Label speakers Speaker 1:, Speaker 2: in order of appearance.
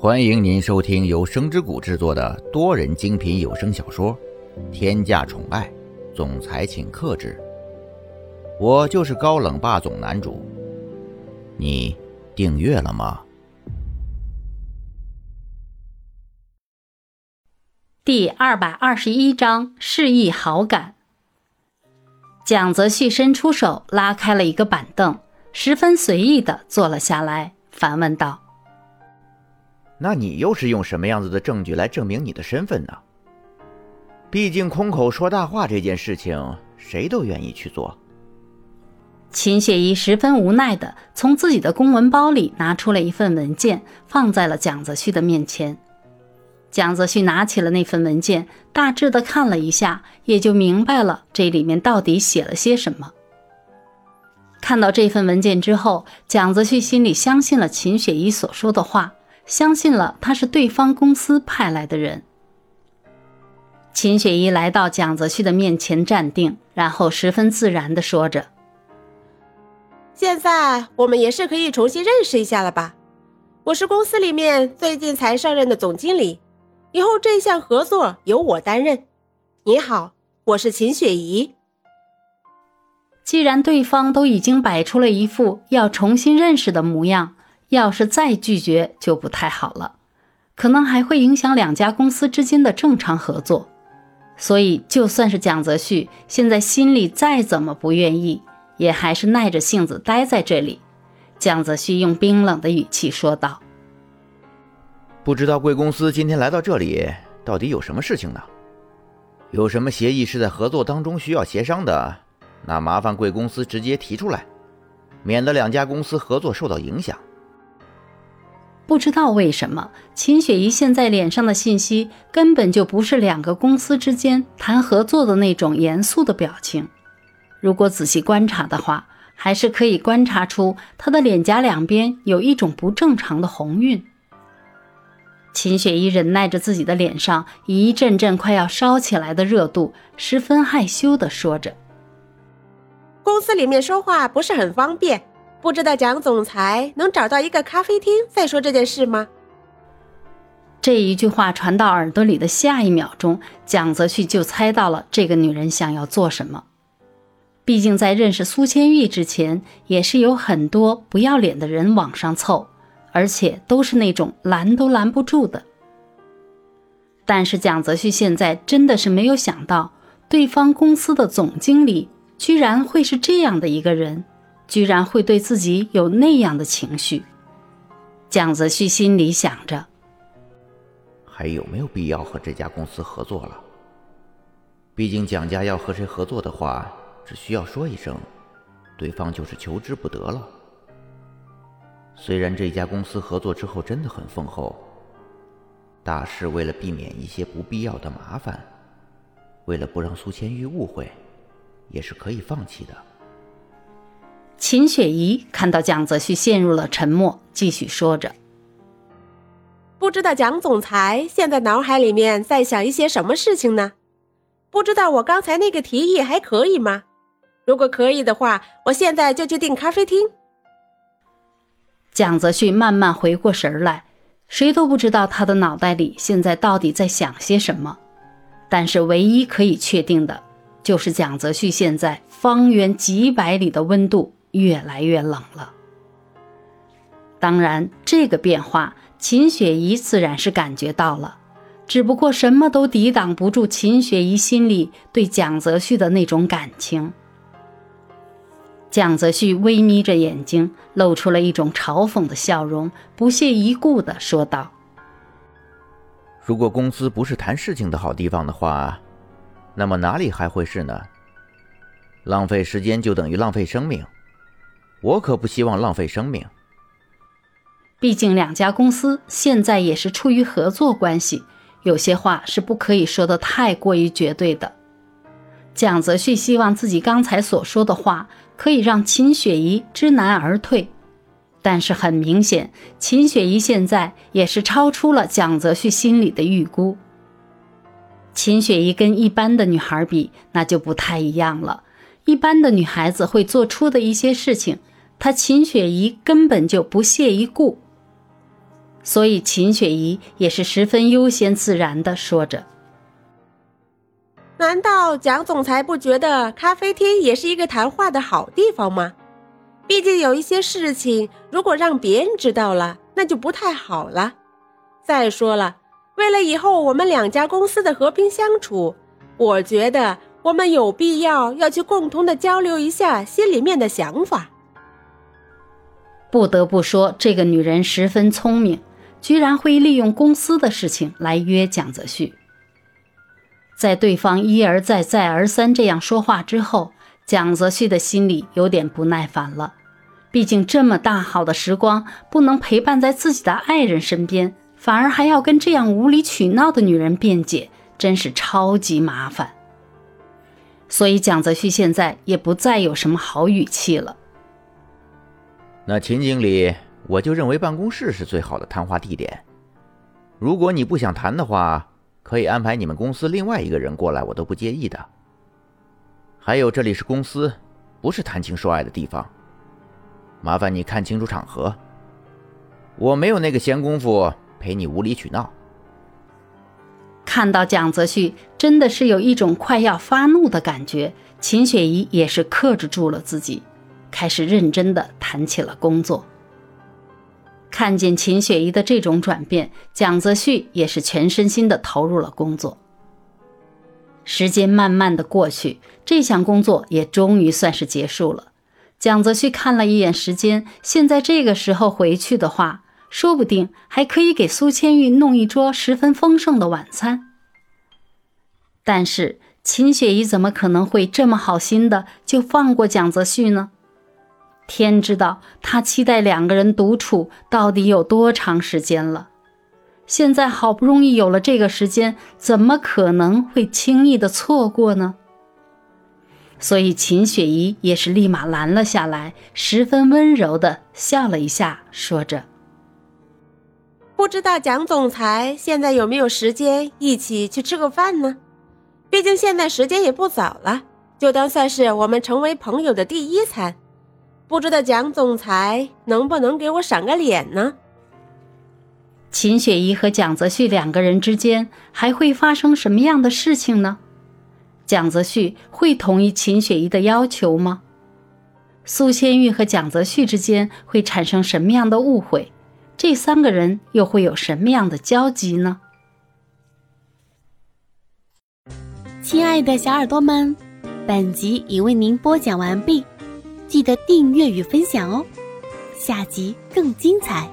Speaker 1: 欢迎您收听由声之谷制作的多人精品有声小说《天价宠爱总裁请克制》，我就是高冷霸总男主。你订阅了吗？
Speaker 2: 第二百二十一章示意好感。蒋泽旭伸出手拉开了一个板凳，十分随意的坐了下来，反问道。
Speaker 1: 那你又是用什么样子的证据来证明你的身份呢？毕竟空口说大话这件事情，谁都愿意去做。
Speaker 2: 秦雪怡十分无奈的从自己的公文包里拿出了一份文件，放在了蒋泽旭的面前。蒋泽旭拿起了那份文件，大致的看了一下，也就明白了这里面到底写了些什么。看到这份文件之后，蒋泽旭心里相信了秦雪怡所说的话。相信了他是对方公司派来的人。秦雪怡来到蒋泽旭的面前站定，然后十分自然的说着：“
Speaker 3: 现在我们也是可以重新认识一下了吧？我是公司里面最近才上任的总经理，以后这项合作由我担任。你好，我是秦雪怡。”
Speaker 2: 既然对方都已经摆出了一副要重新认识的模样。要是再拒绝就不太好了，可能还会影响两家公司之间的正常合作。所以，就算是蒋泽旭现在心里再怎么不愿意，也还是耐着性子待在这里。蒋泽旭用冰冷的语气说道：“
Speaker 1: 不知道贵公司今天来到这里，到底有什么事情呢？有什么协议是在合作当中需要协商的？那麻烦贵公司直接提出来，免得两家公司合作受到影响。”
Speaker 2: 不知道为什么，秦雪怡现在脸上的信息根本就不是两个公司之间谈合作的那种严肃的表情。如果仔细观察的话，还是可以观察出她的脸颊两边有一种不正常的红晕。秦雪怡忍耐着自己的脸上一阵阵快要烧起来的热度，十分害羞地说着：“
Speaker 3: 公司里面说话不是很方便。”不知道蒋总裁能找到一个咖啡厅再说这件事吗？
Speaker 2: 这一句话传到耳朵里的下一秒钟，蒋泽旭就猜到了这个女人想要做什么。毕竟在认识苏千玉之前，也是有很多不要脸的人往上凑，而且都是那种拦都拦不住的。但是蒋泽旭现在真的是没有想到，对方公司的总经理居然会是这样的一个人。居然会对自己有那样的情绪，蒋泽旭心里想着：
Speaker 1: 还有没有必要和这家公司合作了？毕竟蒋家要和谁合作的话，只需要说一声，对方就是求之不得了。虽然这家公司合作之后真的很丰厚，大师为了避免一些不必要的麻烦，为了不让苏千玉误会，也是可以放弃的。
Speaker 2: 秦雪怡看到蒋泽旭陷入了沉默，继续说着：“
Speaker 3: 不知道蒋总裁现在脑海里面在想一些什么事情呢？不知道我刚才那个提议还可以吗？如果可以的话，我现在就去订咖啡厅。”
Speaker 2: 蒋泽旭慢慢回过神来，谁都不知道他的脑袋里现在到底在想些什么。但是唯一可以确定的，就是蒋泽旭现在方圆几百里的温度。越来越冷了。当然，这个变化，秦雪怡自然是感觉到了，只不过什么都抵挡不住秦雪怡心里对蒋泽旭的那种感情。蒋泽旭微眯着眼睛，露出了一种嘲讽的笑容，不屑一顾的说道：“
Speaker 1: 如果公司不是谈事情的好地方的话，那么哪里还会是呢？浪费时间就等于浪费生命。”我可不希望浪费生命。
Speaker 2: 毕竟两家公司现在也是出于合作关系，有些话是不可以说的太过于绝对的。蒋泽旭希望自己刚才所说的话可以让秦雪怡知难而退，但是很明显，秦雪怡现在也是超出了蒋泽旭心里的预估。秦雪怡跟一般的女孩比，那就不太一样了。一般的女孩子会做出的一些事情。他秦雪怡根本就不屑一顾。所以秦雪怡也是十分悠闲自然的说着。
Speaker 3: 难道蒋总裁不觉得咖啡厅也是一个谈话的好地方吗？毕竟有一些事情，如果让别人知道了，那就不太好了。再说了，为了以后我们两家公司的和平相处，我觉得我们有必要要去共同的交流一下心里面的想法。
Speaker 2: 不得不说，这个女人十分聪明，居然会利用公司的事情来约蒋泽旭。在对方一而再、再而三这样说话之后，蒋泽旭的心里有点不耐烦了。毕竟这么大好的时光不能陪伴在自己的爱人身边，反而还要跟这样无理取闹的女人辩解，真是超级麻烦。所以蒋泽旭现在也不再有什么好语气了。
Speaker 1: 那秦经理，我就认为办公室是最好的谈话地点。如果你不想谈的话。可以安排你们公司另外一个人过来，我都不介意的。还有，这里是公司，不是谈情说爱的地方。麻烦你看清楚场合，我没有那个闲工夫陪你无理取闹。
Speaker 2: 看到蒋泽旭真的是有一种快要发怒的感觉，秦雪怡也是克制住了自己，开始认真的谈起了工作。看见秦雪怡的这种转变，蒋泽旭也是全身心的投入了工作。时间慢慢的过去，这项工作也终于算是结束了。蒋泽旭看了一眼时间，现在这个时候回去的话，说不定还可以给苏千玉弄一桌十分丰盛的晚餐。但是秦雪怡怎么可能会这么好心的就放过蒋泽旭呢？天知道他期待两个人独处到底有多长时间了。现在好不容易有了这个时间，怎么可能会轻易的错过呢？所以秦雪怡也是立马拦了下来，十分温柔的笑了一下，说着：“
Speaker 3: 不知道蒋总裁现在有没有时间一起去吃个饭呢？毕竟现在时间也不早了，就当算是我们成为朋友的第一餐。”不知道蒋总裁能不能给我赏个脸呢？
Speaker 2: 秦雪怡和蒋泽旭两个人之间还会发生什么样的事情呢？蒋泽旭会同意秦雪怡的要求吗？苏千玉和蒋泽旭之间会产生什么样的误会？这三个人又会有什么样的交集呢？
Speaker 4: 亲爱的小耳朵们，本集已为您播讲完毕。记得订阅与分享哦，下集更精彩。